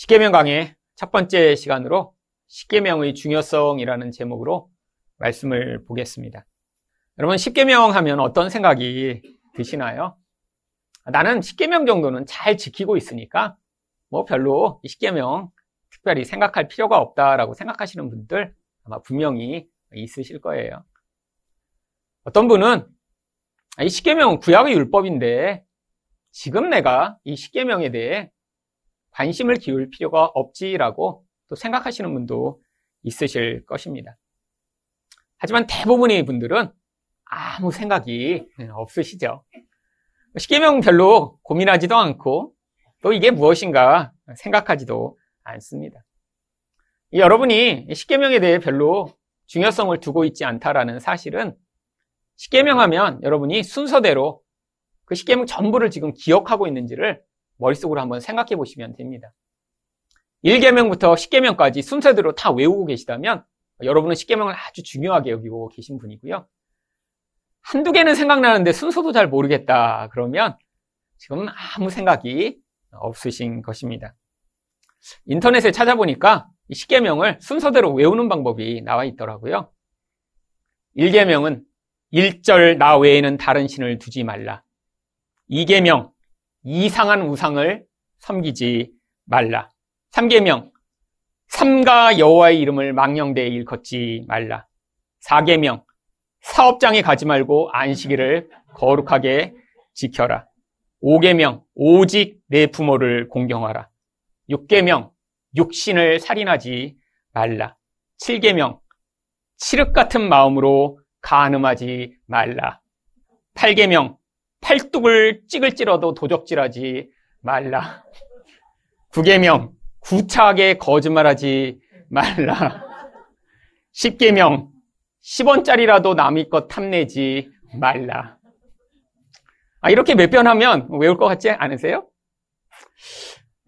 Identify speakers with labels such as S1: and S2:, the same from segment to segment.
S1: 십계명 강의 첫 번째 시간으로 십계명의 중요성이라는 제목으로 말씀을 보겠습니다. 여러분 십계명 하면 어떤 생각이 드시나요? 나는 십계명 정도는 잘 지키고 있으니까 뭐 별로 십계명 특별히 생각할 필요가 없다라고 생각하시는 분들 아마 분명히 있으실 거예요. 어떤 분은 이 십계명은 구약의 율법인데 지금 내가 이 십계명에 대해 관심을 기울 필요가 없지라고 또 생각하시는 분도 있으실 것입니다. 하지만 대부분의 분들은 아무 생각이 없으시죠. 십계명 별로 고민하지도 않고 또 이게 무엇인가 생각하지도 않습니다. 여러분이 십계명에 대해 별로 중요성을 두고 있지 않다라는 사실은 십계명 하면 여러분이 순서대로 그 십계명 전부를 지금 기억하고 있는지를 머릿속으로 한번 생각해 보시면 됩니다. 1계명부터 10계명까지 순서대로 다 외우고 계시다면 여러분은 10계명을 아주 중요하게 여기고 계신 분이고요. 한두 개는 생각나는데 순서도 잘 모르겠다. 그러면 지금 아무 생각이 없으신 것입니다. 인터넷에 찾아보니까 이 10계명을 순서대로 외우는 방법이 나와 있더라고요. 1계명은 1절 나 외에는 다른 신을 두지 말라. 2계명 이상한 우상을 섬기지 말라. 3계명 삼가 여호와의 이름을 망령되이 일컫지 말라. 4계명 사업장에 가지 말고 안식일을 거룩하게 지켜라. 5계명 오직 내 부모를 공경하라. 6계명 육신을 살인하지 말라. 7계명 칠흑 같은 마음으로 간음하지 말라. 8계명 팔뚝을 찌글찌러도 도적질하지 말라. 9계명 구차하게 거짓말하지 말라. 10계명 10원짜리라도 남의 것 탐내지 말라. 아, 이렇게 몇 번 하면 외울 것 같지 않으세요?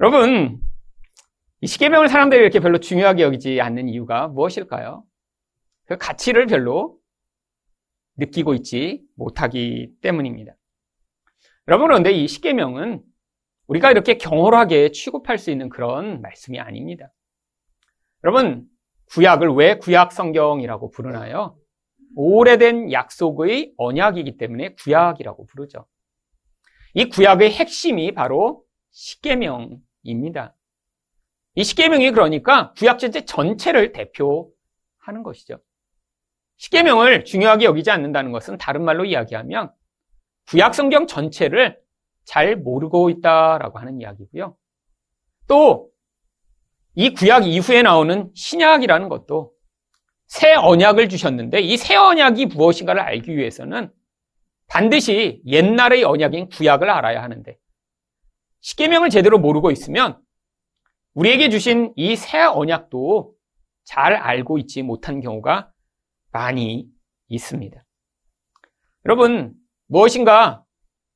S1: 여러분, 이 십계명을 사람들이 이렇게 별로 중요하게 여기지 않는 이유가 무엇일까요? 그 가치를 별로 느끼고 있지 못하기 때문입니다. 여러분, 그런데 이 십계명은 우리가 이렇게 경홀하게 취급할 수 있는 그런 말씀이 아닙니다. 여러분, 구약을 왜 구약 성경이라고 부르나요? 오래된 약속의 언약이기 때문에 구약이라고 부르죠. 이 구약의 핵심이 바로 십계명입니다. 이 십계명이 그러니까 구약 전체 전체를 대표하는 것이죠. 십계명을 중요하게 여기지 않는다는 것은 다른 말로 이야기하면 구약 성경 전체를 잘 모르고 있다라고 하는 이야기고요. 또 이 구약 이후에 나오는 신약이라는 것도 새 언약을 주셨는데 이 새 언약이 무엇인가를 알기 위해서는 반드시 옛날의 언약인 구약을 알아야 하는데 십계명을 제대로 모르고 있으면 우리에게 주신 이 새 언약도 잘 알고 있지 못한 경우가 많이 있습니다. 여러분, 무엇인가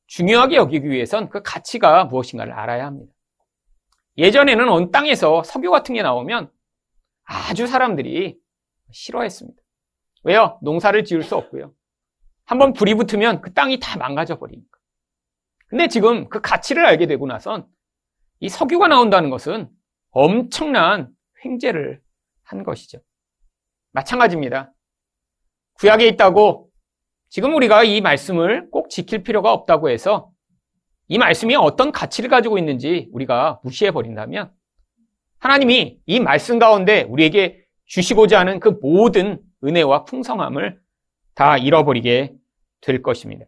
S1: 중요하게 여기기 위해선 그 가치가 무엇인가를 알아야 합니다. 예전에는 온 땅에서 석유 같은 게 나오면 아주 사람들이 싫어했습니다. 왜요? 농사를 지을 수 없고요. 한번 불이 붙으면 그 땅이 다 망가져 버리니까. 근데 지금 그 가치를 알게 되고 나선 이 석유가 나온다는 것은 엄청난 횡재를 한 것이죠. 마찬가지입니다. 구약에 있다고 지금 우리가 이 말씀을 꼭 지킬 필요가 없다고 해서 이 말씀이 어떤 가치를 가지고 있는지 우리가 무시해 버린다면 하나님이 이 말씀 가운데 우리에게 주시고자 하는 그 모든 은혜와 풍성함을 다 잃어버리게 될 것입니다.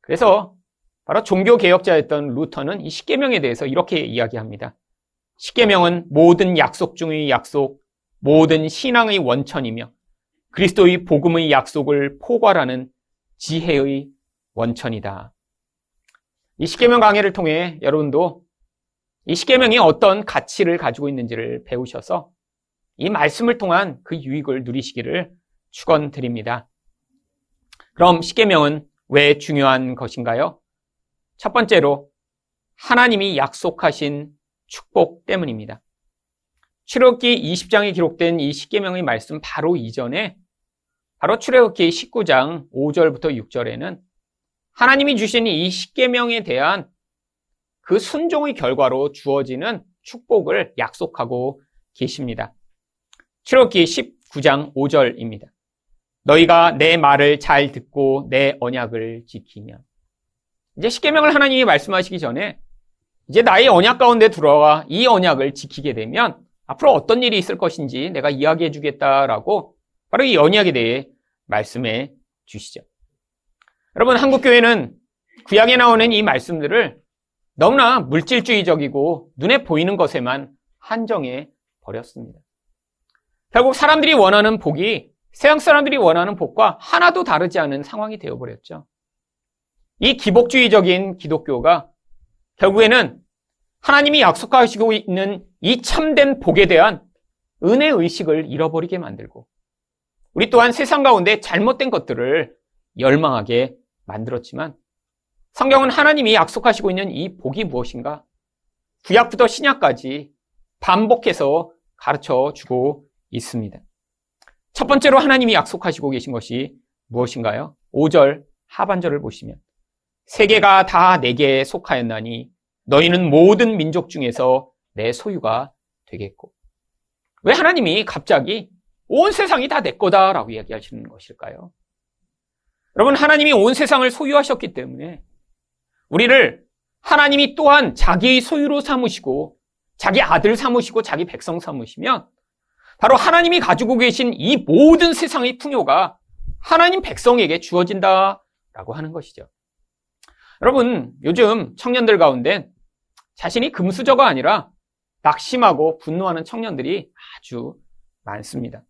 S1: 그래서 바로 종교 개혁자였던 루터는 이 십계명에 대해서 이렇게 이야기합니다. 십계명은 모든 약속 중의 약속, 모든 신앙의 원천이며 그리스도의 복음의 약속을 포괄하는 지혜의 원천이다. 이 십계명 강의를 통해 여러분도 이 십계명이 어떤 가치를 가지고 있는지를 배우셔서 이 말씀을 통한 그 유익을 누리시기를 축원드립니다. 그럼 십계명은 왜 중요한 것인가요? 첫 번째로 하나님이 약속하신 축복 때문입니다. 출애굽기 20장에 기록된 이 십계명의 말씀 바로 이전에 바로 출애굽기 19장 5절부터 6절에는 하나님이 주신 이 십계명에 대한 그 순종의 결과로 주어지는 축복을 약속하고 계십니다. 출애굽기 19장 5절입니다. 너희가 내 말을 잘 듣고 내 언약을 지키면 이제 십계명을 하나님이 말씀하시기 전에 이제 나의 언약 가운데 들어와 이 언약을 지키게 되면 앞으로 어떤 일이 있을 것인지 내가 이야기해 주겠다라고 바로 이 언약에 대해 말씀해 주시죠. 여러분 한국교회는 구약에 나오는 이 말씀들을 너무나 물질주의적이고 눈에 보이는 것에만 한정해 버렸습니다. 결국 사람들이 원하는 복이 세상 사람들이 원하는 복과 하나도 다르지 않은 상황이 되어버렸죠. 이 기복주의적인 기독교가 결국에는 하나님이 약속하시고 있는 이 참된 복에 대한 은혜 의식을 잃어버리게 만들고 우리 또한 세상 가운데 잘못된 것들을 열망하게 만들었지만 성경은 하나님이 약속하시고 있는 이 복이 무엇인가? 구약부터 신약까지 반복해서 가르쳐 주고 있습니다. 첫 번째로 하나님이 약속하시고 계신 것이 무엇인가요? 5절 하반절을 보시면 세계가 다 내게 속하였나니 너희는 모든 민족 중에서 내 소유가 되겠고 왜 하나님이 갑자기 온 세상이 다 내 거다라고 이야기하시는 것일까요? 여러분 하나님이 온 세상을 소유하셨기 때문에 우리를 하나님이 또한 자기의 소유로 삼으시고 자기 아들 삼으시고 자기 백성 삼으시면 바로 하나님이 가지고 계신 이 모든 세상의 풍요가 하나님 백성에게 주어진다라고 하는 것이죠. 여러분, 요즘 청년들 가운데 자신이 금수저가 아니라 낙심하고 분노하는 청년들이 아주 많습니다.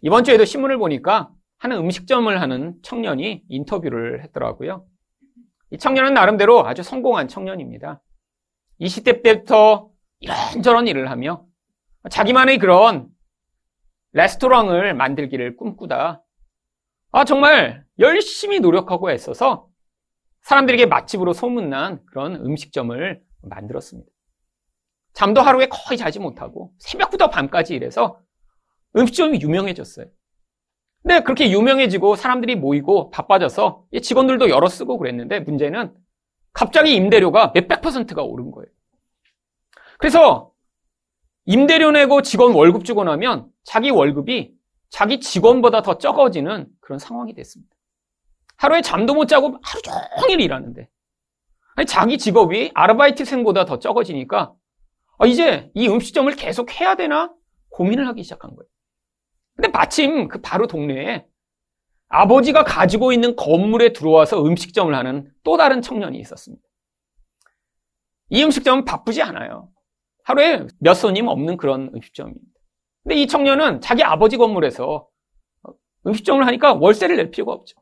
S1: 이번 주에도 신문을 보니까 하는 음식점을 하는 청년이 인터뷰를 했더라고요. 이 청년은 나름대로 아주 성공한 청년입니다. 20대 때부터 이런저런 일을 하며 자기만의 그런 레스토랑을 만들기를 꿈꾸다. 아, 정말 열심히 노력하고 애써서 사람들에게 맛집으로 소문난 그런 음식점을 만들었습니다. 잠도 하루에 거의 자지 못하고 새벽부터 밤까지 일해서 음식점이 유명해졌어요. 근데 그렇게 유명해지고 사람들이 모이고 바빠져서 직원들도 열어 쓰고 그랬는데 문제는 갑자기 임대료가 몇백 퍼센트가 오른 거예요. 그래서 임대료 내고 직원 월급 주고 나면 자기 월급이 자기 직원보다 더 적어지는 그런 상황이 됐습니다. 하루에 잠도 못 자고 하루 종일 일하는데 자기 직업이 아르바이트생보다 더 적어지니까 아, 이제 이 음식점을 계속 해야 되나 고민을 하기 시작한 거예요. 근데 마침 그 바로 동네에 아버지가 가지고 있는 건물에 들어와서 음식점을 하는 또 다른 청년이 있었습니다. 이 음식점은 바쁘지 않아요. 하루에 몇 손님 없는 그런 음식점입니다. 근데 이 청년은 자기 아버지 건물에서 음식점을 하니까 월세를 낼 필요가 없죠.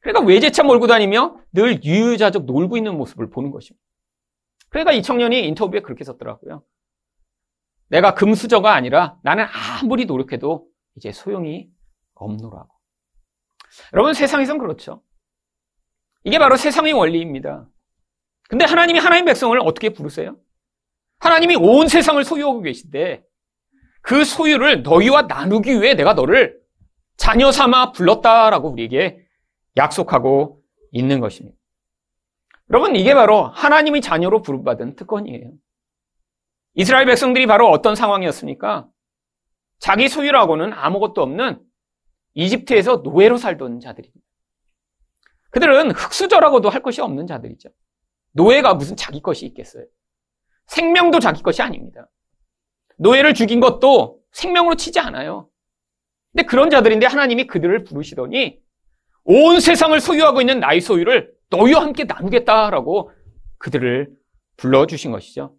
S1: 그러니까 외제차 몰고 다니며 늘 유유자적 놀고 있는 모습을 보는 것입니다. 그러니까 이 청년이 인터뷰에 그렇게 썼더라고요. 내가 금수저가 아니라 나는 아무리 노력해도 이제 소용이 없노라고. 여러분 세상에선 그렇죠. 이게 바로 세상의 원리입니다. 근데 하나님이 하나님 백성을 어떻게 부르세요? 하나님이 온 세상을 소유하고 계신데 그 소유를 너희와 나누기 위해 내가 너를 자녀 삼아 불렀다라고 우리에게 약속하고 있는 것입니다. 여러분, 이게 바로 하나님의 자녀로 부름받은 특권이에요. 이스라엘 백성들이 바로 어떤 상황이었습니까? 자기 소유라고는 아무것도 없는 이집트에서 노예로 살던 자들입니다. 그들은 흙수저라고도 할 것이 없는 자들이죠. 노예가 무슨 자기 것이 있겠어요? 생명도 자기 것이 아닙니다. 노예를 죽인 것도 생명으로 치지 않아요. 근데 그런 자들인데 하나님이 그들을 부르시더니 온 세상을 소유하고 있는 나의 소유를 너희와 함께 나누겠다라고 그들을 불러주신 것이죠.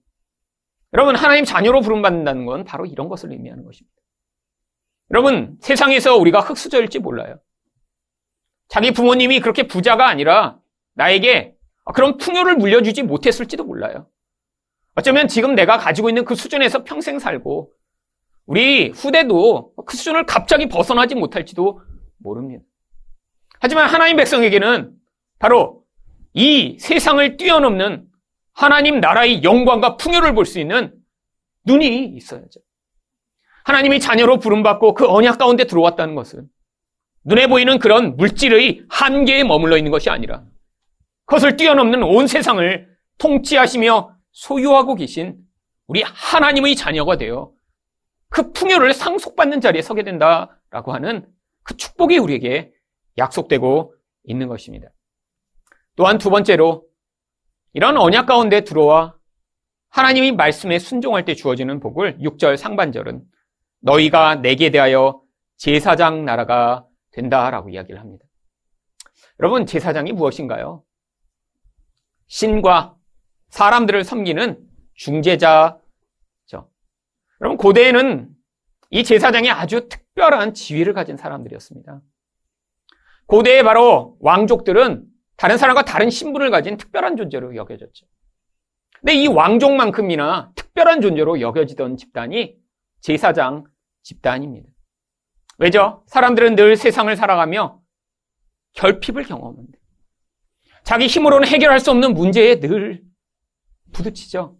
S1: 여러분, 하나님 자녀로 부름받는다는 건 바로 이런 것을 의미하는 것입니다. 여러분, 세상에서 우리가 흙수저일지 몰라요. 자기 부모님이 그렇게 부자가 아니라 나에게 그런 풍요를 물려주지 못했을지도 몰라요. 어쩌면 지금 내가 가지고 있는 그 수준에서 평생 살고 우리 후대도 그 수준을 갑자기 벗어나지 못할지도 모릅니다. 하지만 하나님 백성에게는 바로 이 세상을 뛰어넘는 하나님 나라의 영광과 풍요를 볼 수 있는 눈이 있어야죠. 하나님이 자녀로 부름받고 그 언약 가운데 들어왔다는 것은 눈에 보이는 그런 물질의 한계에 머물러 있는 것이 아니라 그것을 뛰어넘는 온 세상을 통치하시며 소유하고 계신 우리 하나님의 자녀가 되어 그 풍요를 상속받는 자리에 서게 된다라고 하는 그 축복이 우리에게 약속되고 있는 것입니다. 또한 두 번째로 이런 언약 가운데 들어와 하나님이 말씀에 순종할 때 주어지는 복을 6절 상반절은 너희가 내게 대하여 제사장 나라가 된다라고 이야기를 합니다. 여러분, 제사장이 무엇인가요? 신과 사람들을 섬기는 중재자죠. 여러분, 고대에는 이 제사장이 아주 특별한 지위를 가진 사람들이었습니다. 고대에 바로 왕족들은 다른 사람과 다른 신분을 가진 특별한 존재로 여겨졌죠. 근데 이 왕족만큼이나 특별한 존재로 여겨지던 집단이 제사장 집단입니다. 왜죠? 사람들은 늘 세상을 살아가며 결핍을 경험합니다. 자기 힘으로는 해결할 수 없는 문제에 늘 부딪히죠.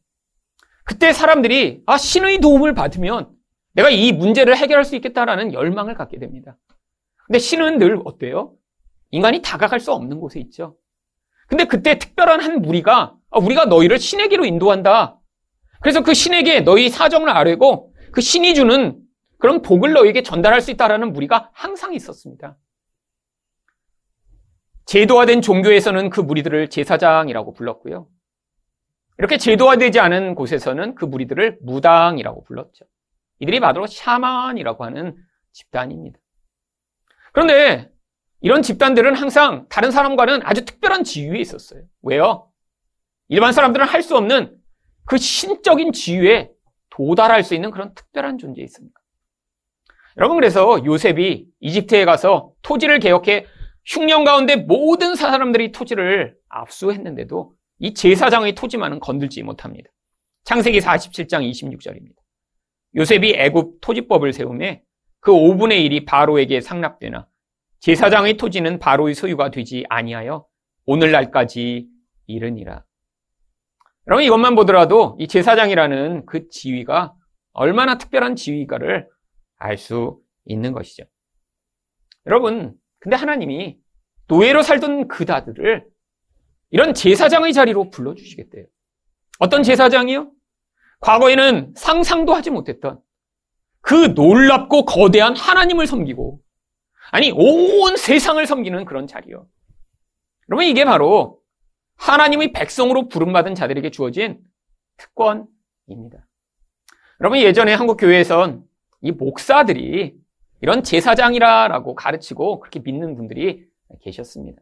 S1: 그때 사람들이 아 신의 도움을 받으면 내가 이 문제를 해결할 수 있겠다라는 열망을 갖게 됩니다. 근데 신은 늘 어때요? 인간이 다가갈 수 없는 곳에 있죠. 근데 그때 특별한 한 무리가 아, 우리가 너희를 신에게로 인도한다. 그래서 그 신에게 너희 사정을 아뢰고 그 신이 주는 그런 복을 너희에게 전달할 수 있다라는 무리가 항상 있었습니다. 제도화된 종교에서는 그 무리들을 제사장이라고 불렀고요. 이렇게 제도화되지 않은 곳에서는 그 무리들을 무당이라고 불렀죠. 이들이 바로 샤만이라고 하는 집단입니다. 그런데 이런 집단들은 항상 다른 사람과는 아주 특별한 지위에 있었어요. 왜요? 일반 사람들은 할 수 없는 그 신적인 지위에 도달할 수 있는 그런 특별한 존재에 있습니다. 여러분 그래서 요셉이 이집트에 가서 토지를 개혁해 흉년 가운데 모든 사람들이 토지를 압수했는데도 이 제사장의 토지만은 건들지 못합니다. 창세기 47장 26절입니다. 요셉이 애굽 토지법을 세우매 그 5분의 1이 바로에게 상납되나 제사장의 토지는 바로의 소유가 되지 아니하여 오늘날까지 이르니라. 여러분 이것만 보더라도 이 제사장이라는 그 지위가 얼마나 특별한 지위가를 알 수 있는 것이죠. 여러분, 근데 하나님이 노예로 살던 그다들을 이런 제사장의 자리로 불러주시겠대요. 어떤 제사장이요? 과거에는 상상도 하지 못했던 그 놀랍고 거대한 하나님을 섬기고 아니, 온 세상을 섬기는 그런 자리요. 여러분, 이게 바로 하나님의 백성으로 부름받은 자들에게 주어진 특권입니다. 여러분, 예전에 한국 교회에선 이 목사들이 이런 제사장이라라고 가르치고 그렇게 믿는 분들이 계셨습니다.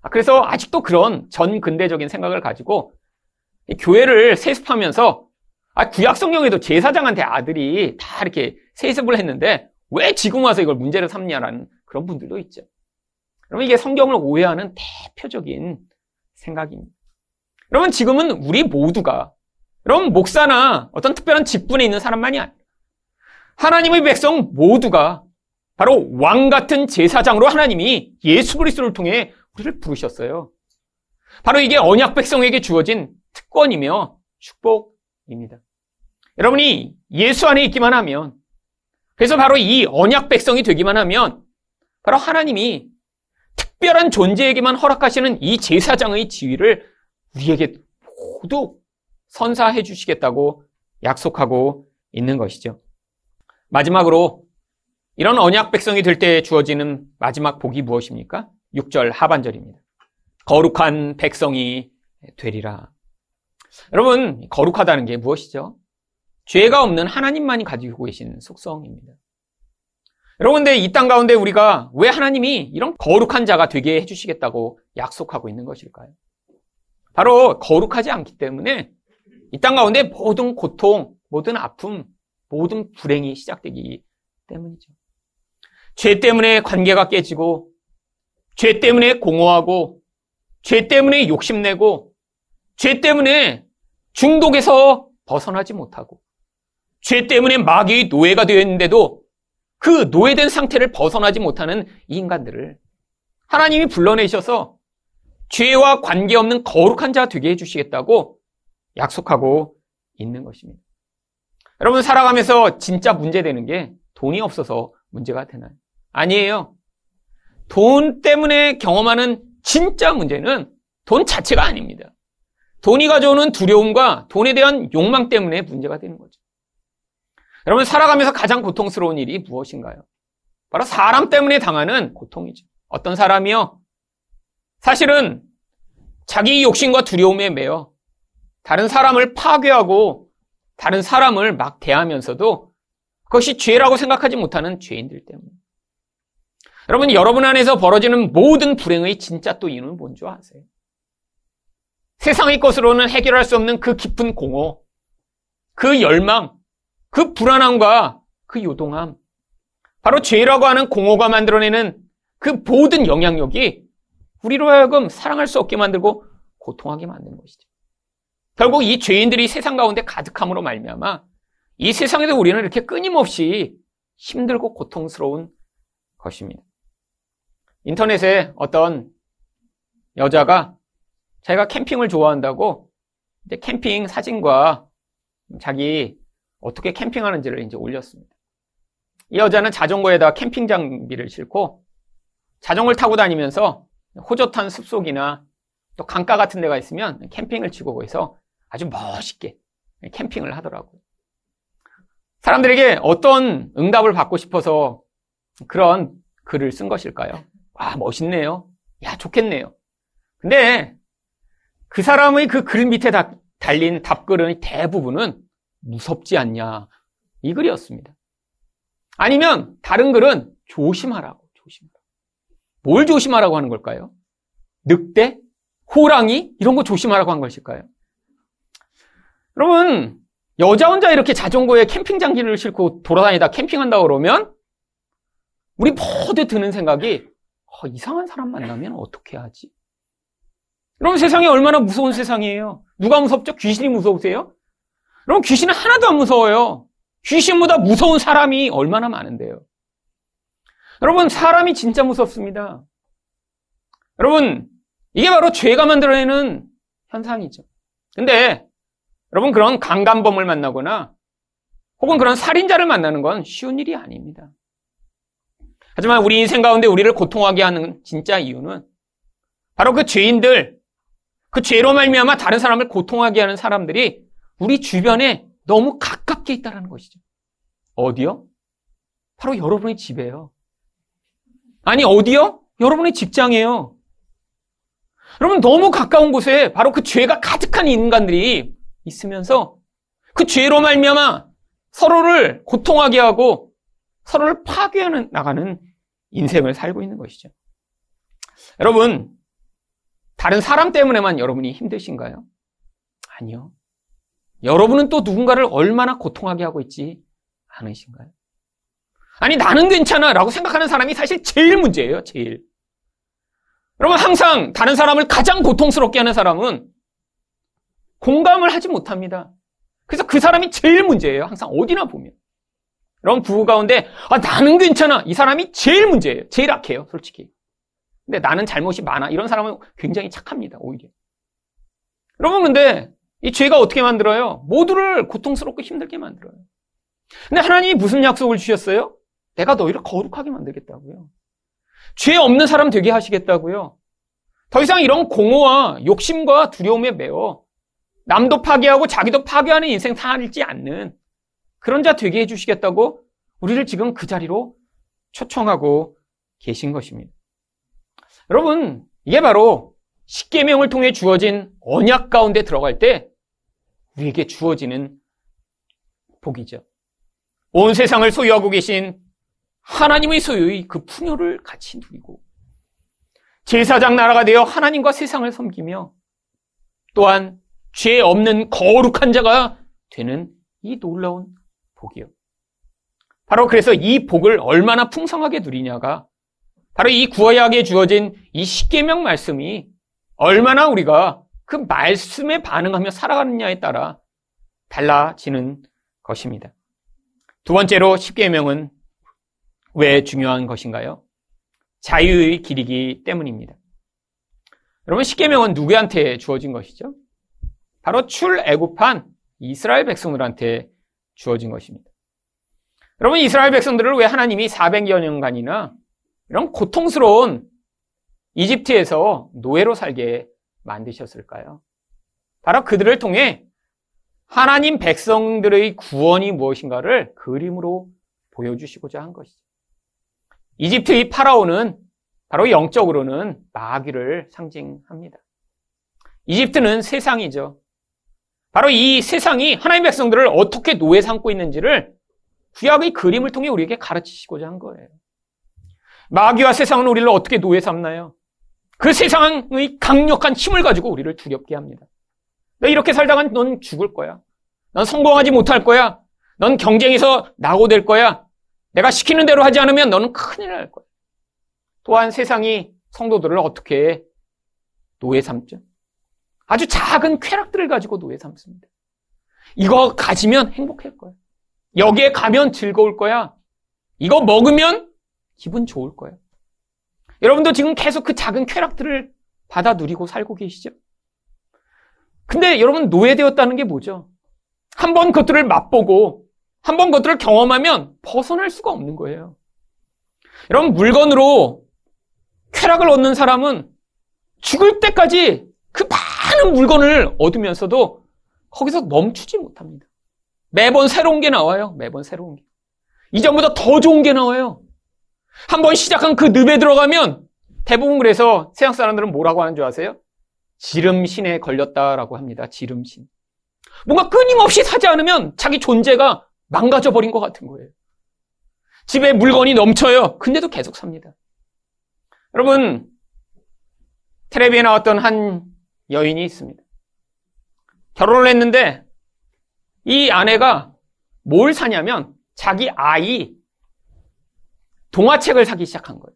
S1: 아, 그래서 아직도 그런 전 근대적인 생각을 가지고 교회를 세습하면서 아, 구약 성경에도 제사장한테 아들이 다 이렇게 세습을 했는데 왜 지금 와서 이걸 문제를 삼냐라는 그런 분들도 있죠. 여러분 이게 성경을 오해하는 대표적인 생각입니다. 여러분 지금은 우리 모두가 여러분 목사나 어떤 특별한 직분에 있는 사람만이 아니라 하나님의 백성 모두가 바로 왕 같은 제사장으로 하나님이 예수 그리스도를 통해 우리를 부르셨어요. 바로 이게 언약 백성에게 주어진 특권이며 축복입니다. 여러분이 예수 안에 있기만 하면 그래서 바로 이 언약 백성이 되기만 하면 바로 하나님이 특별한 존재에게만 허락하시는 이 제사장의 지위를 우리에게 모두 선사해 주시겠다고 약속하고 있는 것이죠. 마지막으로 이런 언약 백성이 될 때 주어지는 마지막 복이 무엇입니까? 6절 하반절입니다. 거룩한 백성이 되리라. 여러분, 거룩하다는 게 무엇이죠? 죄가 없는 하나님만이 가지고 계신 속성입니다. 여러분, 근데 이 땅 가운데 우리가 왜 하나님이 이런 거룩한 자가 되게 해주시겠다고 약속하고 있는 것일까요? 바로 거룩하지 않기 때문에 이 땅 가운데 모든 고통, 모든 아픔, 모든 불행이 시작되기 때문이죠. 죄 때문에 관계가 깨지고, 죄 때문에 공허하고, 죄 때문에 욕심내고, 죄 때문에 중독에서 벗어나지 못하고, 죄 때문에 마귀의 노예가 되어 있는데도 그 노예된 상태를 벗어나지 못하는 이 인간들을 하나님이 불러내셔서 죄와 관계없는 거룩한 자 되게 해주시겠다고 약속하고 있는 것입니다. 여러분 살아가면서 진짜 문제되는 게 돈이 없어서 문제가 되나요? 아니에요. 돈 때문에 경험하는 진짜 문제는 돈 자체가 아닙니다. 돈이 가져오는 두려움과 돈에 대한 욕망 때문에 문제가 되는 거죠. 여러분, 살아가면서 가장 고통스러운 일이 무엇인가요? 바로 사람 때문에 당하는 고통이죠. 어떤 사람이요? 사실은 자기 욕심과 두려움에 매여 다른 사람을 파괴하고 다른 사람을 막 대하면서도 그것이 죄라고 생각하지 못하는 죄인들 때문에. 여러분, 여러분 안에서 벌어지는 모든 불행의 진짜 또 이유는 뭔지 아세요? 세상의 것으로는 해결할 수 없는 그 깊은 공허, 그 열망, 그 불안함과 그 요동함, 바로 죄라고 하는 공허가 만들어내는 그 모든 영향력이 우리로 하여금 사랑할 수 없게 만들고 고통하게 만든 것이죠. 결국 이 죄인들이 세상 가운데 가득함으로 말미암아 이 세상에서 우리는 이렇게 끊임없이 힘들고 고통스러운 것입니다. 인터넷에 어떤 여자가 자기가 캠핑을 좋아한다고 이제 캠핑 사진과 자기 어떻게 캠핑하는지를 이제 올렸습니다. 이 여자는 자전거에다 캠핑 장비를 싣고 자전거를 타고 다니면서 호젓한 숲속이나 또 강가 같은 데가 있으면 캠핑을 치고 거기서 아주 멋있게 캠핑을 하더라고요. 사람들에게 어떤 응답을 받고 싶어서 그런 글을 쓴 것일까요? 아, 멋있네요. 야, 좋겠네요. 근데 그 사람의 그 글 밑에 달린 답글의 대부분은 무섭지 않냐. 이 글이었습니다. 아니면 다른 글은 조심하라고, 조심하라고. 뭘 조심하라고 하는 걸까요? 늑대? 호랑이? 이런 거 조심하라고 한 것일까요? 여러분, 여자 혼자 이렇게 자전거에 캠핑 장기를 싣고 돌아다니다 캠핑한다 그러면 우리 모두 드는 생각이 어, 이상한 사람 만나면 어떻게 하지? 여러분 세상이 얼마나 무서운 세상이에요. 누가 무섭죠? 귀신이 무서우세요? 여러분 귀신은 하나도 안 무서워요. 귀신보다 무서운 사람이 얼마나 많은데요. 여러분 사람이 진짜 무섭습니다. 여러분 이게 바로 죄가 만들어내는 현상이죠. 근데 여러분 그런 강간범을 만나거나 혹은 그런 살인자를 만나는 건 쉬운 일이 아닙니다. 하지만 우리 인생 가운데 우리를 고통하게 하는 진짜 이유는 바로 그 죄인들, 그 죄로 말미암아 다른 사람을 고통하게 하는 사람들이 우리 주변에 너무 가깝게 있다는 것이죠. 어디요? 바로 여러분의 집에요. 아니 어디요? 여러분의 직장이에요. 여러분 너무 가까운 곳에 바로 그 죄가 가득한 인간들이 있으면서 그 죄로 말미암아 서로를 고통하게 하고 서로를 파괴하는 나가는 인생을 살고 있는 것이죠. 여러분 다른 사람 때문에만 여러분이 힘드신가요? 아니요. 여러분은 또 누군가를 얼마나 고통하게 하고 있지 않으신가요? 아니 나는 괜찮아 라고 생각하는 사람이 사실 제일 문제예요. 제일. 여러분 항상 다른 사람을 가장 고통스럽게 하는 사람은 공감을 하지 못합니다. 그래서 그 사람이 제일 문제예요. 항상 어디나 보면. 여러분 부부 가운데 아, 나는 괜찮아. 이 사람이 제일 문제예요. 제일 악해요. 솔직히. 근데 나는 잘못이 많아. 이런 사람은 굉장히 착합니다. 오히려. 여러분 근데 이 죄가 어떻게 만들어요? 모두를 고통스럽고 힘들게 만들어요. 근데 하나님이 무슨 약속을 주셨어요? 내가 너희를 거룩하게 만들겠다고요. 죄 없는 사람 되게 하시겠다고요. 더 이상 이런 공허와 욕심과 두려움에 매어 남도 파괴하고 자기도 파괴하는 인생 살지 않는 그런 자 되게 해주시겠다고 우리를 지금 그 자리로 초청하고 계신 것입니다. 여러분, 이게 바로 십계명을 통해 주어진 언약 가운데 들어갈 때 우리에게 주어지는 복이죠. 온 세상을 소유하고 계신 하나님의 소유의 그 풍요를 같이 누리고 제사장 나라가 되어 하나님과 세상을 섬기며 또한 죄 없는 거룩한 자가 되는 이 놀라운 복이요. 바로 그래서 이 복을 얼마나 풍성하게 누리냐가 바로 이 구어약에 주어진 이 십계명 말씀이 얼마나 우리가 그 말씀에 반응하며 살아가느냐에 따라 달라지는 것입니다. 두 번째로 십계명은 왜 중요한 것인가요? 자유의 길이기 때문입니다. 여러분 십계명은 누구한테 주어진 것이죠? 바로 출애굽한 이스라엘 백성들한테 주어진 것입니다. 여러분 이스라엘 백성들을 왜 하나님이 400여 년간이나 이런 고통스러운 이집트에서 노예로 살게 만드셨을까요? 바로 그들을 통해 하나님 백성들의 구원이 무엇인가를 그림으로 보여주시고자 한 것이죠. 이집트의 파라오는 바로 영적으로는 마귀를 상징합니다. 이집트는 세상이죠. 바로 이 세상이 하나님 백성들을 어떻게 노예 삼고 있는지를 구약의 그림을 통해 우리에게 가르치시고자 한 거예요. 마귀와 세상은 우리를 어떻게 노예 삼나요? 그 세상의 강력한 힘을 가지고 우리를 두렵게 합니다. 너 이렇게 살다간 넌 죽을 거야. 넌 성공하지 못할 거야. 넌 경쟁에서 낙오될 거야. 내가 시키는 대로 하지 않으면 너는 큰일 날 거야. 또한 세상이 성도들을 어떻게 노예 삼죠? 아주 작은 쾌락들을 가지고 노예 삼습니다. 이거 가지면 행복할 거야. 여기에 가면 즐거울 거야. 이거 먹으면 기분 좋을 거야. 여러분도 지금 계속 그 작은 쾌락들을 받아 누리고 살고 계시죠? 근데 여러분 노예되었다는 게 뭐죠? 한 번 그것들을 맛보고 한 번 그것들을 경험하면 벗어날 수가 없는 거예요. 여러분 물건으로 쾌락을 얻는 사람은 죽을 때까지 그 많은 물건을 얻으면서도 거기서 멈추지 못합니다. 매번 새로운 게 나와요. 매번 새로운 게. 이전보다 더 좋은 게 나와요. 한번 시작한 그 늪에 들어가면 대부분 그래서 세상 사람들은 뭐라고 하는 줄 아세요? 지름신에 걸렸다라고 합니다. 지름신. 뭔가 끊임없이 사지 않으면 자기 존재가 망가져 버린 것 같은 거예요. 집에 물건이 넘쳐요. 근데도 계속 삽니다. 여러분, 텔레비에 나왔던 한 여인이 있습니다. 결혼을 했는데 이 아내가 뭘 사냐면 자기 아이 동화책을 사기 시작한 거예요.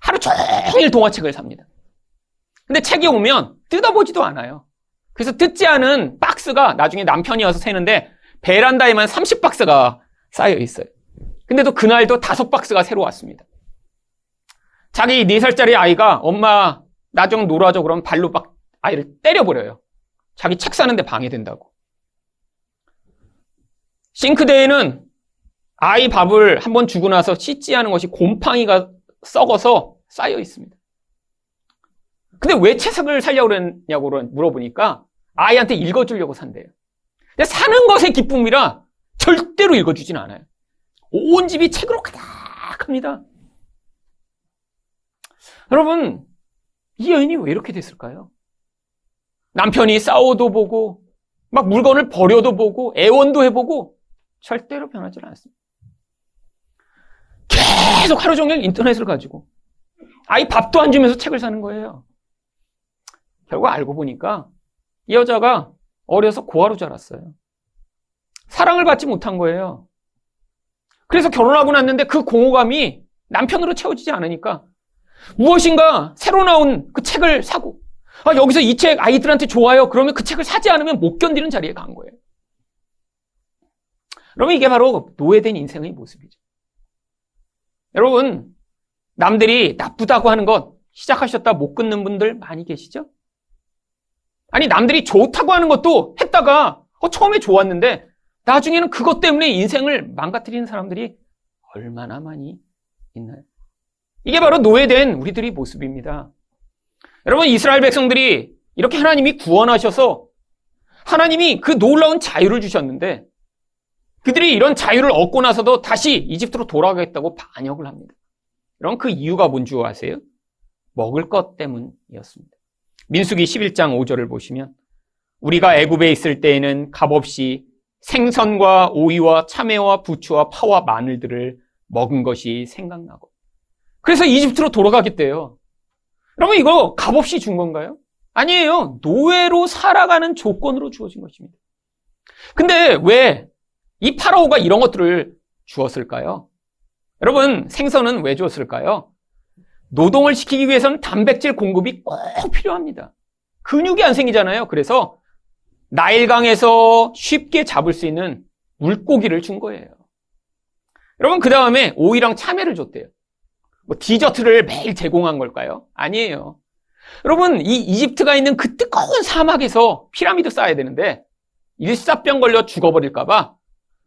S1: 하루 종일 동화책을 삽니다. 근데 책이 오면 뜯어보지도 않아요. 그래서 뜯지 않은 박스가 나중에 남편이 와서 세는데 베란다에만 30박스가 쌓여 있어요. 근데도 그날도 다섯 박스가 새로 왔습니다. 자기 4살짜리 아이가 엄마 나 좀 놀아줘 그러면 발로 막 아이를 때려버려요. 자기 책 사는데 방해된다고. 싱크대에는 아이 밥을 한 번 주고 나서 씻지 않은 것이 곰팡이가 썩어서 쌓여 있습니다. 근데 왜 채석을 살려고 그랬냐고 물어보니까 아이한테 읽어주려고 산대요. 근데 사는 것의 기쁨이라 절대로 읽어주진 않아요. 온 집이 책으로 가득합니다. 여러분, 이 여인이 왜 이렇게 됐을까요? 남편이 싸워도 보고, 막 물건을 버려도 보고, 애원도 해보고, 절대로 변하지 않았습니다. 계속 하루 종일 인터넷을 가지고 아이 밥도 안 주면서 책을 사는 거예요. 결국 알고 보니까 이 여자가 어려서 고아로 자랐어요. 사랑을 받지 못한 거예요. 그래서 결혼하고 났는데 그 공허감이 남편으로 채워지지 않으니까 무엇인가 새로 나온 그 책을 사고 아, 여기서 이 책 아이들한테 좋아요. 그러면 그 책을 사지 않으면 못 견디는 자리에 간 거예요. 그러면 이게 바로 노예된 인생의 모습이죠. 여러분, 남들이 나쁘다고 하는 것 시작하셨다 못 끊는 분들 많이 계시죠? 아니, 남들이 좋다고 하는 것도 했다가 어, 처음에 좋았는데 나중에는 그것 때문에 인생을 망가뜨리는 사람들이 얼마나 많이 있나요? 이게 바로 노예된 우리들의 모습입니다. 여러분, 이스라엘 백성들이 이렇게 하나님이 구원하셔서 하나님이 그 놀라운 자유를 주셨는데 그들이 이런 자유를 얻고 나서도 다시 이집트로 돌아가겠다고 반역을 합니다. 그럼 그 이유가 뭔지 아세요? 먹을 것 때문이었습니다. 민수기 11장 5절을 보시면 우리가 애굽에 있을 때에는 값없이 생선과 오이와 참외와 부추와 파와 마늘들을 먹은 것이 생각나고 그래서 이집트로 돌아가겠대요. 그러면 이거 값없이 준 건가요? 아니에요. 노예로 살아가는 조건으로 주어진 것입니다. 근데 왜 이 파라오가 이런 것들을 주었을까요? 여러분, 생선은 왜 주었을까요? 노동을 시키기 위해서는 단백질 공급이 꼭 필요합니다. 근육이 안 생기잖아요. 그래서 나일강에서 쉽게 잡을 수 있는 물고기를 준 거예요. 여러분, 그 다음에 오이랑 참외를 줬대요. 뭐 디저트를 매일 제공한 걸까요? 아니에요. 여러분, 이 이집트가 있는 그 뜨거운 사막에서 피라미드 쌓아야 되는데 일사병 걸려 죽어버릴까봐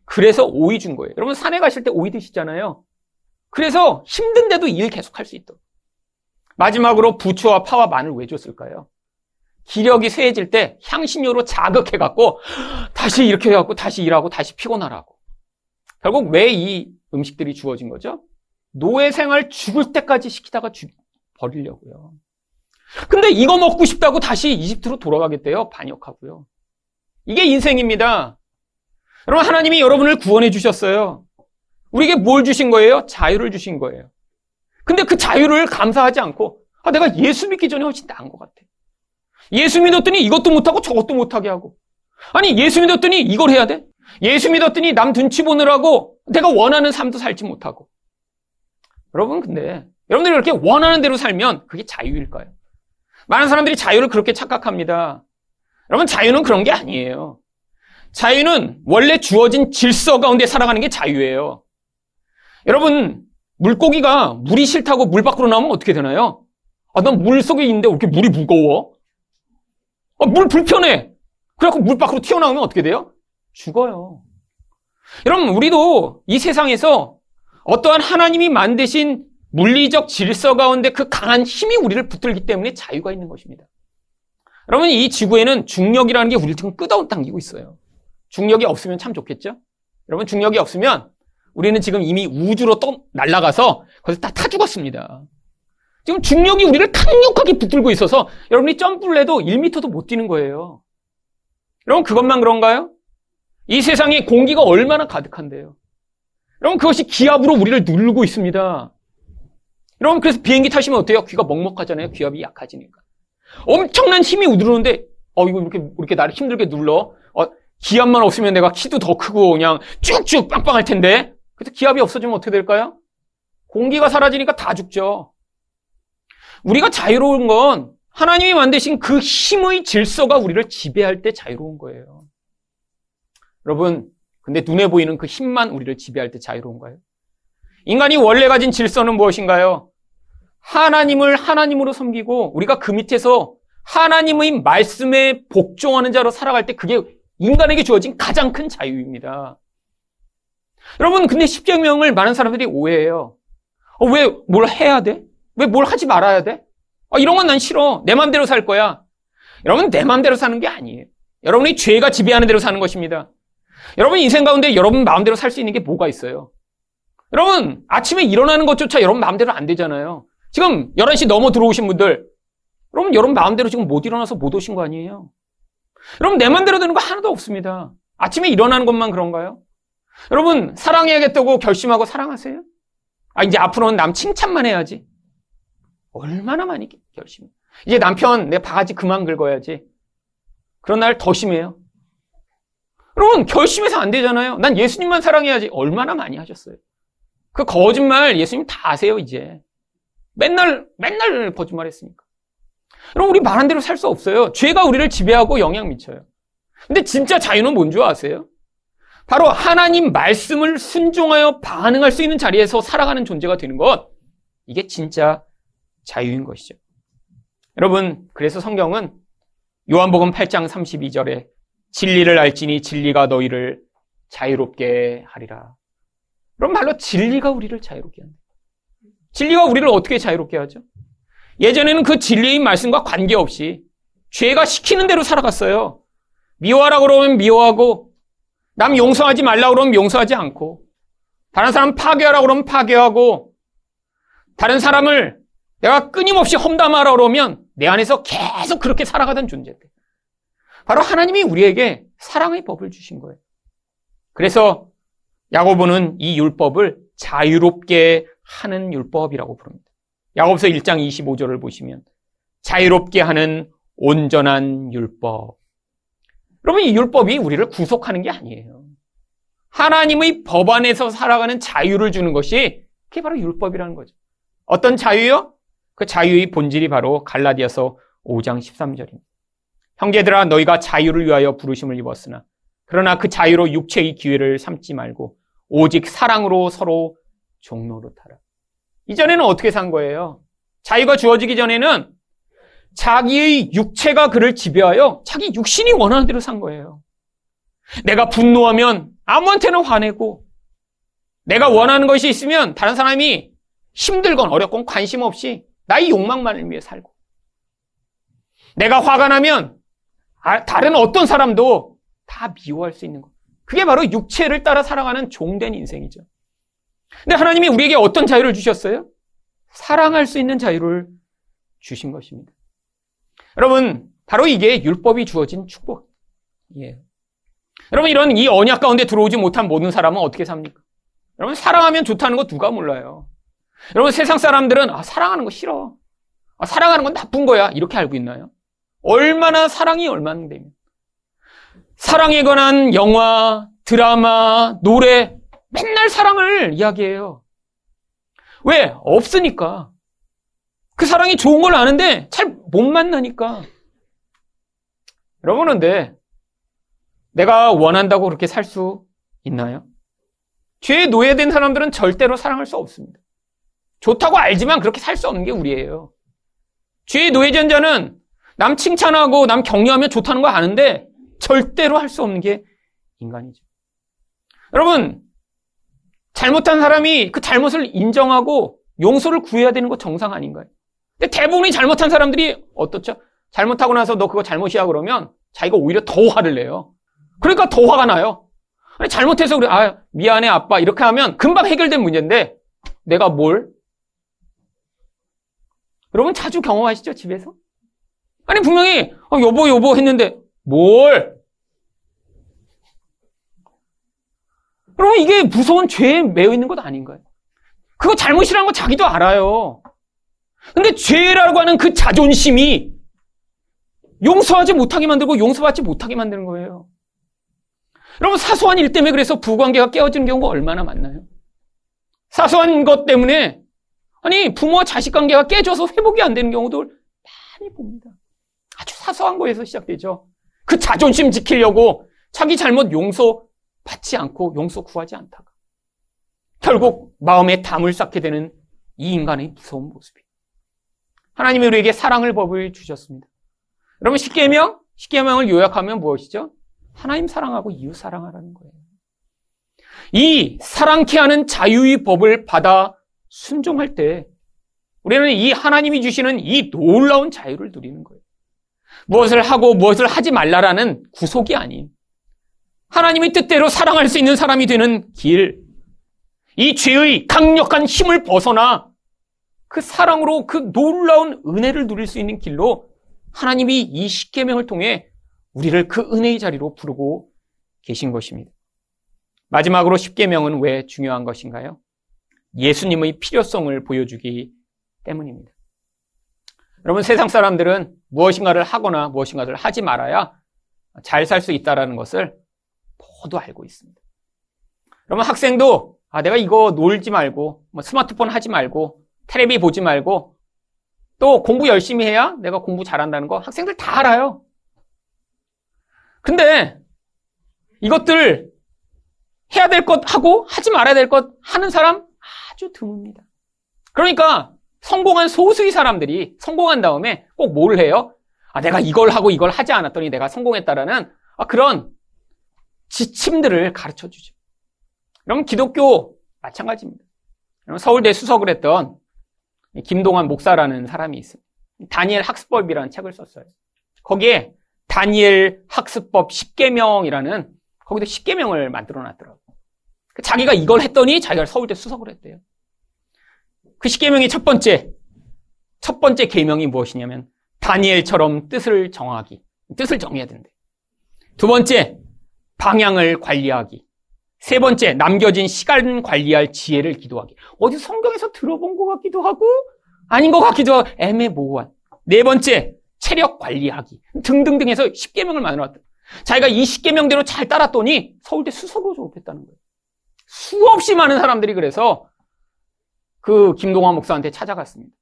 S1: 그래서 오이 준 거예요. 여러분 산에 가실 때 오이 드시잖아요. 그래서 힘든데도 일 계속 할 수 있도록. 마지막으로 부추와 파와 마늘 왜 줬을까요? 기력이 쇠해질 때 향신료로 자극해갖고 다시 이렇게 해갖고 다시 일하고 다시 피곤하라고. 결국 왜 이 음식들이 주어진 거죠? 노예 생활 죽을 때까지 시키다가 죽, 버리려고요. 근데 이거 먹고 싶다고 다시 이집트로 돌아가겠대요. 반역하고요. 이게 인생입니다. 여러분, 하나님이 여러분을 구원해 주셨어요. 우리에게 뭘 주신 거예요? 자유를 주신 거예요. 근데 그 자유를 감사하지 않고, 아, 내가 예수 믿기 전에 훨씬 나은 것 같아. 예수 믿었더니 이것도 못하고 저것도 못하게 하고. 아니, 예수 믿었더니 이걸 해야 돼? 예수 믿었더니 남 눈치 보느라고 내가 원하는 삶도 살지 못하고. 여러분, 근데 여러분들이 이렇게 원하는 대로 살면 그게 자유일까요? 많은 사람들이 자유를 그렇게 착각합니다. 여러분, 자유는 그런 게 아니에요. 자유는 원래 주어진 질서 가운데 살아가는 게 자유예요. 여러분, 물고기가 물이 싫다고 물 밖으로 나오면 어떻게 되나요? 아, 난 물 속에 있는데 왜 이렇게 물이 무거워? 아, 물 불편해. 그래갖고 물 밖으로 튀어나오면 어떻게 돼요? 죽어요. 여러분, 우리도 이 세상에서 어떠한 하나님이 만드신 물리적 질서 가운데 그 강한 힘이 우리를 붙들기 때문에 자유가 있는 것입니다. 여러분, 이 지구에는 중력이라는 게 우리를 지금 끄덕당기고 있어요. 중력이 없으면 참 좋겠죠? 여러분, 중력이 없으면 우리는 지금 이미 우주로 떠 날아가서 거기서 다 타 죽었습니다. 지금 중력이 우리를 강력하게 붙들고 있어서 여러분이 점프를 해도 1m도 못 뛰는 거예요. 여러분, 그것만 그런가요? 이 세상에 공기가 얼마나 가득한데요. 여러분, 그것이 기압으로 우리를 누르고 있습니다. 여러분, 그래서 비행기 타시면 어때요? 귀가 먹먹하잖아요. 기압이 약해지니까. 엄청난 힘이 우르는데, 어, 이거 이렇게, 이렇게 나를 힘들게 눌러. 어, 기압만 없으면 내가 키도 더 크고 그냥 쭉쭉 빵빵할 텐데. 그래서 기압이 없어지면 어떻게 될까요? 공기가 사라지니까 다 죽죠. 우리가 자유로운 건 하나님이 만드신 그 힘의 질서가 우리를 지배할 때 자유로운 거예요. 여러분, 근데 눈에 보이는 그 힘만 우리를 지배할 때 자유로운가요? 인간이 원래 가진 질서는 무엇인가요? 하나님을 하나님으로 섬기고 우리가 그 밑에서 하나님의 말씀에 복종하는 자로 살아갈 때 그게 인간에게 주어진 가장 큰 자유입니다. 여러분, 근데 십계명을 많은 사람들이 오해해요. 어, 왜 뭘 해야 돼? 왜 뭘 하지 말아야 돼? 어, 이런 건 난 싫어. 내 마음대로 살 거야. 여러분, 내 마음대로 사는 게 아니에요. 여러분이 죄가 지배하는 대로 사는 것입니다. 여러분 인생 가운데 여러분 마음대로 살 수 있는 게 뭐가 있어요? 여러분, 아침에 일어나는 것조차 여러분 마음대로 안 되잖아요. 지금 11시 넘어 들어오신 분들, 여러분, 여러분 마음대로 지금 못 일어나서 못 오신 거 아니에요? 여러분, 내 마음대로 되는 거 하나도 없습니다. 아침에 일어나는 것만 그런가요? 여러분, 사랑해야겠다고 결심하고 사랑하세요? 아, 이제 앞으로는 남 칭찬만 해야지. 얼마나 많이 결심. 이제 남편 내 바가지 그만 긁어야지. 그런 날 더 심해요. 여러분, 결심해서 안 되잖아요. 난 예수님만 사랑해야지. 얼마나 많이 하셨어요. 그 거짓말 예수님 다 아세요, 이제. 맨날, 맨날 거짓말 했으니까. 여러분, 우리 말한 대로 살 수 없어요. 죄가 우리를 지배하고 영향 미쳐요. 근데 진짜 자유는 뭔 줄 아세요? 바로 하나님 말씀을 순종하여 반응할 수 있는 자리에서 살아가는 존재가 되는 것. 이게 진짜 자유인 것이죠. 여러분, 그래서 성경은 요한복음 8장 32절에 진리를 알지니 진리가 너희를 자유롭게 하리라. 그럼 말로 진리가 우리를 자유롭게 한다. 진리가 우리를 어떻게 자유롭게 하죠? 예전에는 그 진리의 말씀과 관계없이 죄가 시키는 대로 살아갔어요. 미워하라 그러면 미워하고 남 용서하지 말라 그러면 용서하지 않고 다른 사람 파괴하라 그러면 파괴하고 다른 사람을 내가 끊임없이 험담하라 그러면 내 안에서 계속 그렇게 살아가던 존재들. 바로 하나님이 우리에게 사랑의 법을 주신 거예요. 그래서 야고보는 이 율법을 자유롭게 하는 율법이라고 부릅니다. 야고보서 1장 25절을 보시면 자유롭게 하는 온전한 율법. 여러분 이 율법이 우리를 구속하는 게 아니에요. 하나님의 법 안에서 살아가는 자유를 주는 것이 그게 바로 율법이라는 거죠. 어떤 자유요? 그 자유의 본질이 바로 갈라디아서 5장 13절입니다. 형제들아 너희가 자유를 위하여 부르심을 입었으나 그러나 그 자유로 육체의 기회를 삼지 말고 오직 사랑으로 서로 종로로타라. 이전에는 어떻게 산 거예요? 자유가 주어지기 전에는 자기의 육체가 그를 지배하여 자기 육신이 원하는 대로 산 거예요. 내가 분노하면 아무한테나 화내고 내가 원하는 것이 있으면 다른 사람이 힘들건 어렵건 관심 없이 나의 욕망만을 위해 살고 내가 화가 나면 아, 다른 어떤 사람도 다 미워할 수 있는 것. 그게 바로 육체를 따라 살아가는 종된 인생이죠. 근데 하나님이 우리에게 어떤 자유를 주셨어요? 사랑할 수 있는 자유를 주신 것입니다. 여러분, 바로 이게 율법이 주어진 축복이에요. 여러분, 이런 이 언약 가운데 들어오지 못한 모든 사람은 어떻게 삽니까? 여러분, 사랑하면 좋다는 거 누가 몰라요? 여러분, 세상 사람들은, 아, 사랑하는 거 싫어. 아, 사랑하는 건 나쁜 거야. 이렇게 알고 있나요? 얼마나 사랑이 얼마나 되면. 사랑에 관한 영화, 드라마, 노래, 맨날 사랑을 이야기해요. 왜? 없으니까. 그 사랑이 좋은 걸 아는데 잘 못 만나니까. 여러분, 근데 내가 원한다고 그렇게 살 수 있나요? 죄에 노예된 사람들은 절대로 사랑할 수 없습니다. 좋다고 알지만 그렇게 살 수 없는 게 우리예요. 죄에 노예된 자는 남 칭찬하고 남 격려하면 좋다는 거 아는데 절대로 할 수 없는 게 인간이죠. 여러분, 잘못한 사람이 그 잘못을 인정하고 용서를 구해야 되는 거 정상 아닌가요? 근데 대부분이 잘못한 사람들이 어떻죠? 잘못하고 나서 너 그거 잘못이야 그러면 자기가 오히려 더 화를 내요. 그러니까 더 화가 나요. 잘못해서 우리 아 미안해 아빠 이렇게 하면 금방 해결된 문제인데 내가 뭘? 여러분 자주 경험하시죠 집에서? 아니 분명히 어, 여보 여보 했는데 뭘? 여러분 이게 무서운 죄에 매여 있는 것 아닌가요? 그거 잘못이라는 거 자기도 알아요. 근데 죄라고 하는 그 자존심이 용서하지 못하게 만들고 용서받지 못하게 만드는 거예요. 여러분 사소한 일 때문에 그래서 부관계가 깨어지는 경우가 얼마나 많나요? 사소한 것 때문에 아니 부모와 자식 관계가 깨져서 회복이 안 되는 경우도 많이 봅니다. 아주 사소한 거에서 시작되죠. 그 자존심 지키려고 자기 잘못 용서 받지 않고 용서 구하지 않다가 결국 마음에 담을 쌓게 되는 이 인간의 무서운 모습이 하나님이 우리에게 사랑을 법을 주셨습니다. 여러분 십계명 십계명을 요약하면 무엇이죠? 하나님 사랑하고 이웃 사랑하라는 거예요. 이 사랑케 하는 자유의 법을 받아 순종할 때 우리는 이 하나님이 주시는 이 놀라운 자유를 누리는 거예요. 무엇을 하고 무엇을 하지 말라라는 구속이 아닌 하나님의 뜻대로 사랑할 수 있는 사람이 되는 길, 이 죄의 강력한 힘을 벗어나 그 사랑으로 그 놀라운 은혜를 누릴 수 있는 길로 하나님이 이 십계명을 통해 우리를 그 은혜의 자리로 부르고 계신 것입니다. 마지막으로 십계명은 왜 중요한 것인가요? 예수님의 필요성을 보여주기 때문입니다. 여러분 세상 사람들은 무엇인가를 하거나 무엇인가를 하지 말아야 잘 살 수 있다라는 것을 모두 알고 있습니다. 그러면 학생도 아 내가 이거 놀지 말고 뭐 스마트폰 하지 말고 테레비 보지 말고 또 공부 열심히 해야 내가 공부 잘한다는 거 학생들 다 알아요. 근데 이것들 해야 될 것 하고 하지 말아야 될 것 하는 사람 아주 드뭅니다. 그러니까 성공한 소수의 사람들이 성공한 다음에 꼭 뭘 해요? 아, 내가 이걸 하고 이걸 하지 않았더니 내가 성공했다라는 아, 그런 지침들을 가르쳐 주죠. 그럼 기독교 마찬가지입니다. 서울대 수석을 했던 김동환 목사라는 사람이 있어요. 다니엘 학습법이라는 책을 썼어요. 거기에 다니엘 학습법 10계명이라는 거기도 10계명을 만들어 놨더라고요. 자기가 이걸 했더니 자기가 서울대 수석을 했대요. 그 10계명의 첫 번째 첫 번째 계명이 무엇이냐면 다니엘처럼 뜻을 정하기. 뜻을 정해야 된대. 두 번째 방향을 관리하기. 세 번째, 남겨진 시간 관리할 지혜를 기도하기. 어디 성경에서 들어본 것 같기도 하고, 아닌 것 같기도 하고, 애매모호한. 네 번째, 체력 관리하기. 등등등 해서 10개명을 만들어놨다. 자기가 이 10개명대로 잘 따랐더니 서울대 수석으로 졸업했다는 거예요. 수없이 많은 사람들이 그래서 그 김동환 목사한테 찾아갔습니다.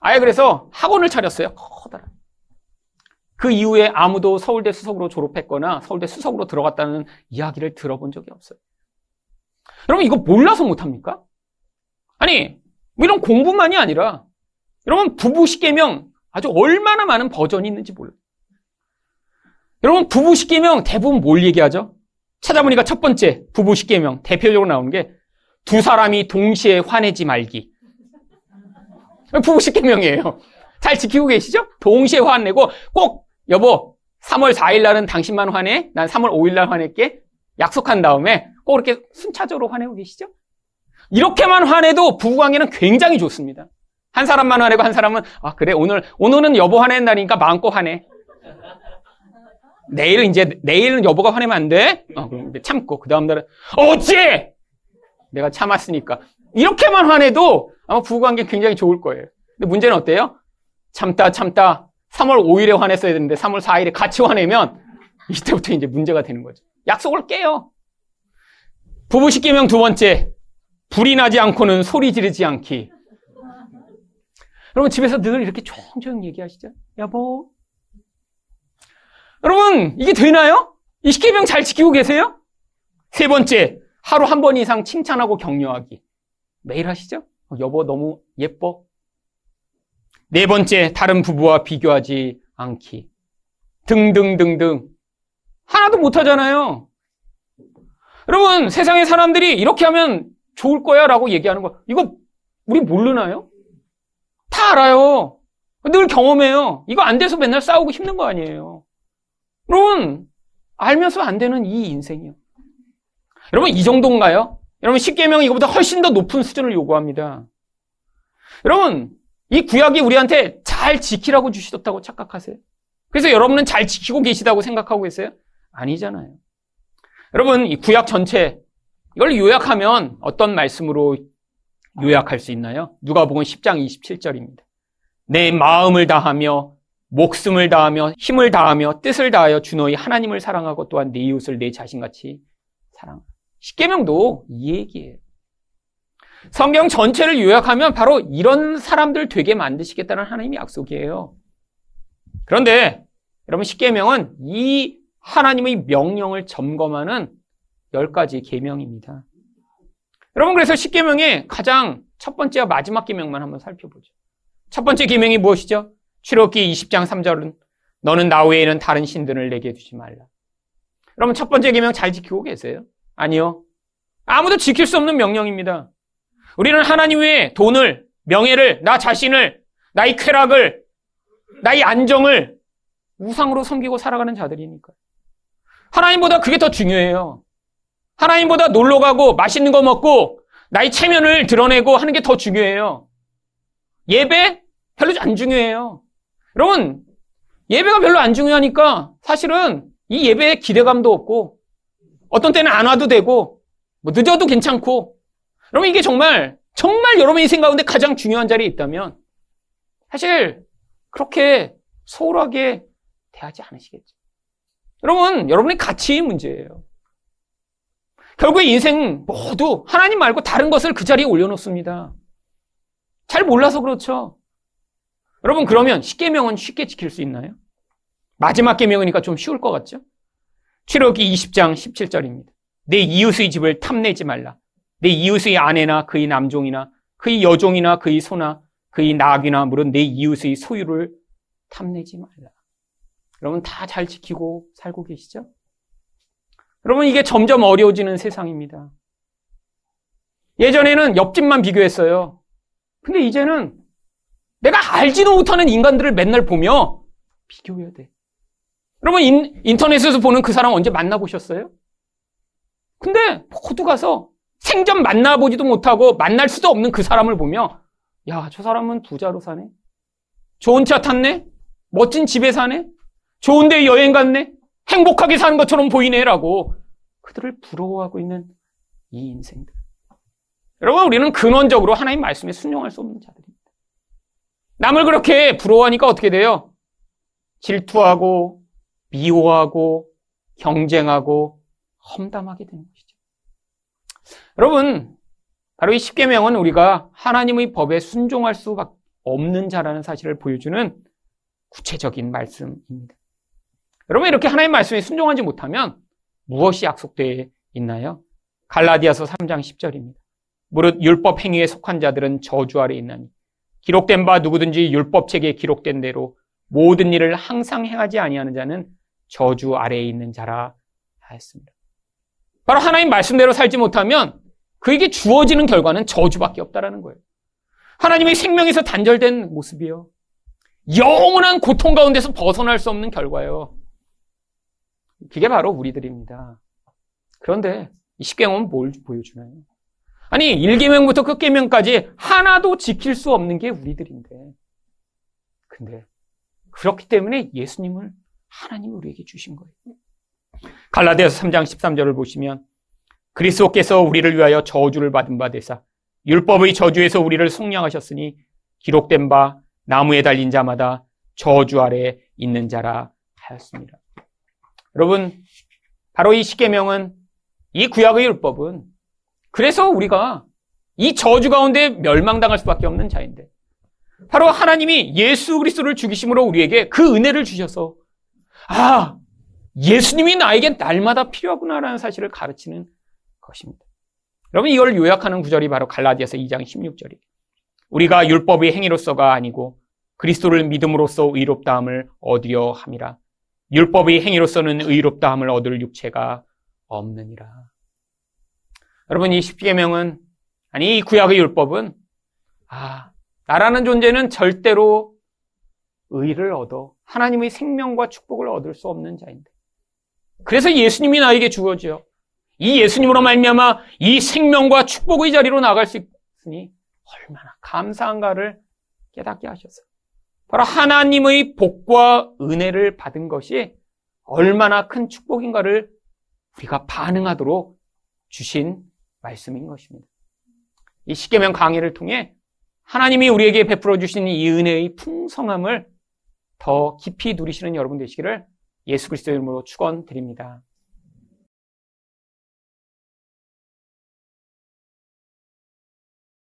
S1: 아예 그래서 학원을 차렸어요. 커다란. 그 이후에 아무도 서울대 수석으로 졸업했거나 서울대 수석으로 들어갔다는 이야기를 들어본 적이 없어요. 여러분 이거 몰라서 못합니까? 아니 뭐 이런 공부만이 아니라 여러분 부부 십계명 아주 얼마나 많은 버전이 있는지 몰라요. 여러분 부부 십계명 대부분 뭘 얘기하죠? 찾아보니까 첫 번째 부부 십계명 대표적으로 나오는 게 두 사람이 동시에 화내지 말기. 부부 십계명이에요. 잘 지키고 계시죠? 동시에 화내고 꼭 여보 3월 4일 날은 당신만 화내. 난 3월 5일 날 화낼게. 약속한 다음에 꼭 이렇게 순차적으로 화내고 계시죠? 이렇게만 화내도 부부관계는 굉장히 좋습니다. 한 사람만 화내고 한 사람은 아 그래 오늘 오늘은 여보 화낸다니까 마음껏 화내. 내일은 이제 내일은 여보가 화내면 안 돼. 어, 참고 그 다음 날은 어찌 내가 참았으니까 이렇게만 화내도 아마 부부관계 굉장히 좋을 거예요. 근데 문제는 어때요? 참다 참다 3월 5일에 화냈어야 되는데 3월 4일에 같이 화내면 이때부터 이제 문제가 되는 거죠. 약속을 깨요. 부부 식기명 두 번째 불이 나지 않고는 소리 지르지 않기. 여러분 집에서 늘 이렇게 조용조용 얘기하시죠? 여보. 여러분 이게 되나요? 이 식기명 잘 지키고 계세요? 세 번째 하루 한 번 이상 칭찬하고 격려하기. 매일 하시죠? 어, 여보 너무 예뻐. 네 번째 다른 부부와 비교하지 않기. 등등등등. 하나도 못하잖아요. 여러분 세상의 사람들이 이렇게 하면 좋을 거야 라고 얘기하는 거 이거 우리 모르나요? 다 알아요. 늘 경험해요. 이거 안 돼서 맨날 싸우고 힘든 거 아니에요. 여러분 알면서 안 되는 이 인생이요. 여러분 이 정도인가요? 여러분 10계명 이거보다 훨씬 더 높은 수준을 요구합니다. 여러분 이 구약이 우리한테 잘 지키라고 주셨다고 착각하세요? 그래서 여러분은 잘 지키고 계시다고 생각하고 계세요? 아니잖아요. 여러분 이 구약 전체 이걸 요약하면 어떤 말씀으로 요약할 수 있나요? 누가복음 10장 27절입니다. 내 마음을 다하며 목숨을 다하며 힘을 다하며 뜻을 다하여 주 너희 하나님을 사랑하고 또한 내 이웃을 내 자신같이 사랑. 십계명도 이 얘기예요. 성경 전체를 요약하면 바로 이런 사람들 되게 만드시겠다는 하나님의 약속이에요. 그런데 여러분 십계명은 이 하나님의 명령을 점검하는 열 가지 계명입니다. 여러분 그래서 십계명의 가장 첫 번째와 마지막 계명만 한번 살펴보죠. 첫 번째 계명이 무엇이죠? 출애굽기 20장 3절은 너는 나 외에는 다른 신들을 내게 두지 말라. 여러분 첫 번째 계명 잘 지키고 계세요? 아니요. 아무도 지킬 수 없는 명령입니다. 우리는 하나님 외에 돈을, 명예를, 나 자신을, 나의 쾌락을, 나의 안정을 우상으로 섬기고 살아가는 자들이니까. 하나님보다 그게 더 중요해요. 하나님보다 놀러 가고 맛있는 거 먹고 나의 체면을 드러내고 하는 게 더 중요해요. 예배 별로 안 중요해요. 여러분, 예배가 별로 안 중요하니까 사실은 이 예배에 기대감도 없고 어떤 때는 안 와도 되고 뭐 늦어도 괜찮고 여러분 이게 정말 정말 여러분 인생 가운데 가장 중요한 자리에 있다면 사실 그렇게 소홀하게 대하지 않으시겠죠. 여러분, 여러분의 가치의 문제예요. 결국에 인생 모두 하나님 말고 다른 것을 그 자리에 올려놓습니다. 잘 몰라서 그렇죠. 여러분 그러면 십계명은 쉽게 지킬 수 있나요? 마지막 계명이니까 좀 쉬울 것 같죠? 출애굽기 20장 17절입니다. 내 이웃의 집을 탐내지 말라. 내 이웃의 아내나 그의 남종이나 그의 여종이나 그의 소나 그의 낙이나 물은 내 이웃의 소유를 탐내지 말라. 여러분 다 잘 지키고 살고 계시죠? 여러분, 이게 점점 어려워지는 세상입니다. 예전에는 옆집만 비교했어요. 근데 이제는 내가 알지도 못하는 인간들을 맨날 보며 비교해야 돼. 여러분, 인, 인터넷에서 보는 그 사람 언제 만나보셨어요? 근데 모두 가서 생전 만나보지도 못하고 만날 수도 없는 그 사람을 보며 야, 저 사람은 부자로 사네? 좋은 차 탔네? 멋진 집에 사네? 좋은데 여행 갔네? 행복하게 사는 것처럼 보이네라고 그들을 부러워하고 있는 이 인생들. 여러분, 우리는 근원적으로 하나님 말씀에 순종할 수 없는 자들입니다. 남을 그렇게 부러워하니까 어떻게 돼요? 질투하고, 미워하고, 경쟁하고, 험담하게 되는 것이죠. 여러분, 바로 이 십계명은 우리가 하나님의 법에 순종할 수밖에 없는 자라는 사실을 보여주는 구체적인 말씀입니다. 여러분 이렇게 하나님 말씀에 순종하지 못하면 무엇이 약속되어 있나요? 갈라디아서 3장 10절입니다. 무릇 율법 행위에 속한 자들은 저주 아래 있나니 기록된 바 누구든지 율법책에 기록된 대로 모든 일을 항상 행하지 아니하는 자는 저주 아래에 있는 자라 하였습니다. 바로 하나님 말씀대로 살지 못하면 그에게 주어지는 결과는 저주밖에 없다라는 거예요. 하나님의 생명에서 단절된 모습이요. 영원한 고통 가운데서 벗어날 수 없는 결과예요. 그게 바로 우리들입니다. 그런데 이 십계명은 뭘 보여주나요? 아니 1계명부터 끝계명까지 하나도 지킬 수 없는 게 우리들인데. 근데 그렇기 때문에 예수님을 하나님 우리에게 주신 거예요. 갈라디아서 3장 13절을 보시면 그리스도께서 우리를 위하여 저주를 받은 바 되사 율법의 저주에서 우리를 속량하셨으니 기록된 바 나무에 달린 자마다 저주 아래 있는 자라 하였습니다. 여러분 바로 이 십계명은 이 구약의 율법은 그래서 우리가 이 저주 가운데 멸망당할 수밖에 없는 자인데 바로 하나님이 예수 그리스도를 죽이심으로 우리에게 그 은혜를 주셔서 아 예수님이 나에게 날마다 필요하구나라는 사실을 가르치는 것입니다. 여러분 이걸 요약하는 구절이 바로 갈라디아서 2장 16절이에요. 우리가 율법의 행위로서가 아니고 그리스도를 믿음으로써 의롭다함을 얻으려 함이라. 율법의 행위로서는 의롭다함을 얻을 육체가 없느니라. 여러분 이 십계명은 아니 이 구약의 율법은 아 나라는 존재는 절대로 의를 얻어 하나님의 생명과 축복을 얻을 수 없는 자인데 그래서 예수님이 나에게 주어지요. 이 예수님으로 말미암아 이 생명과 축복의 자리로 나갈 수 있으니 얼마나 감사한가를 깨닫게 하셔서 바로 하나님의 복과 은혜를 받은 것이 얼마나 큰 축복인가를 우리가 반응하도록 주신 말씀인 것입니다. 이 십계명 강의를 통해 하나님이 우리에게 베풀어 주신 이 은혜의 풍성함을 더 깊이 누리시는 여러분 되시기를 예수 그리스도 이름으로 축원드립니다.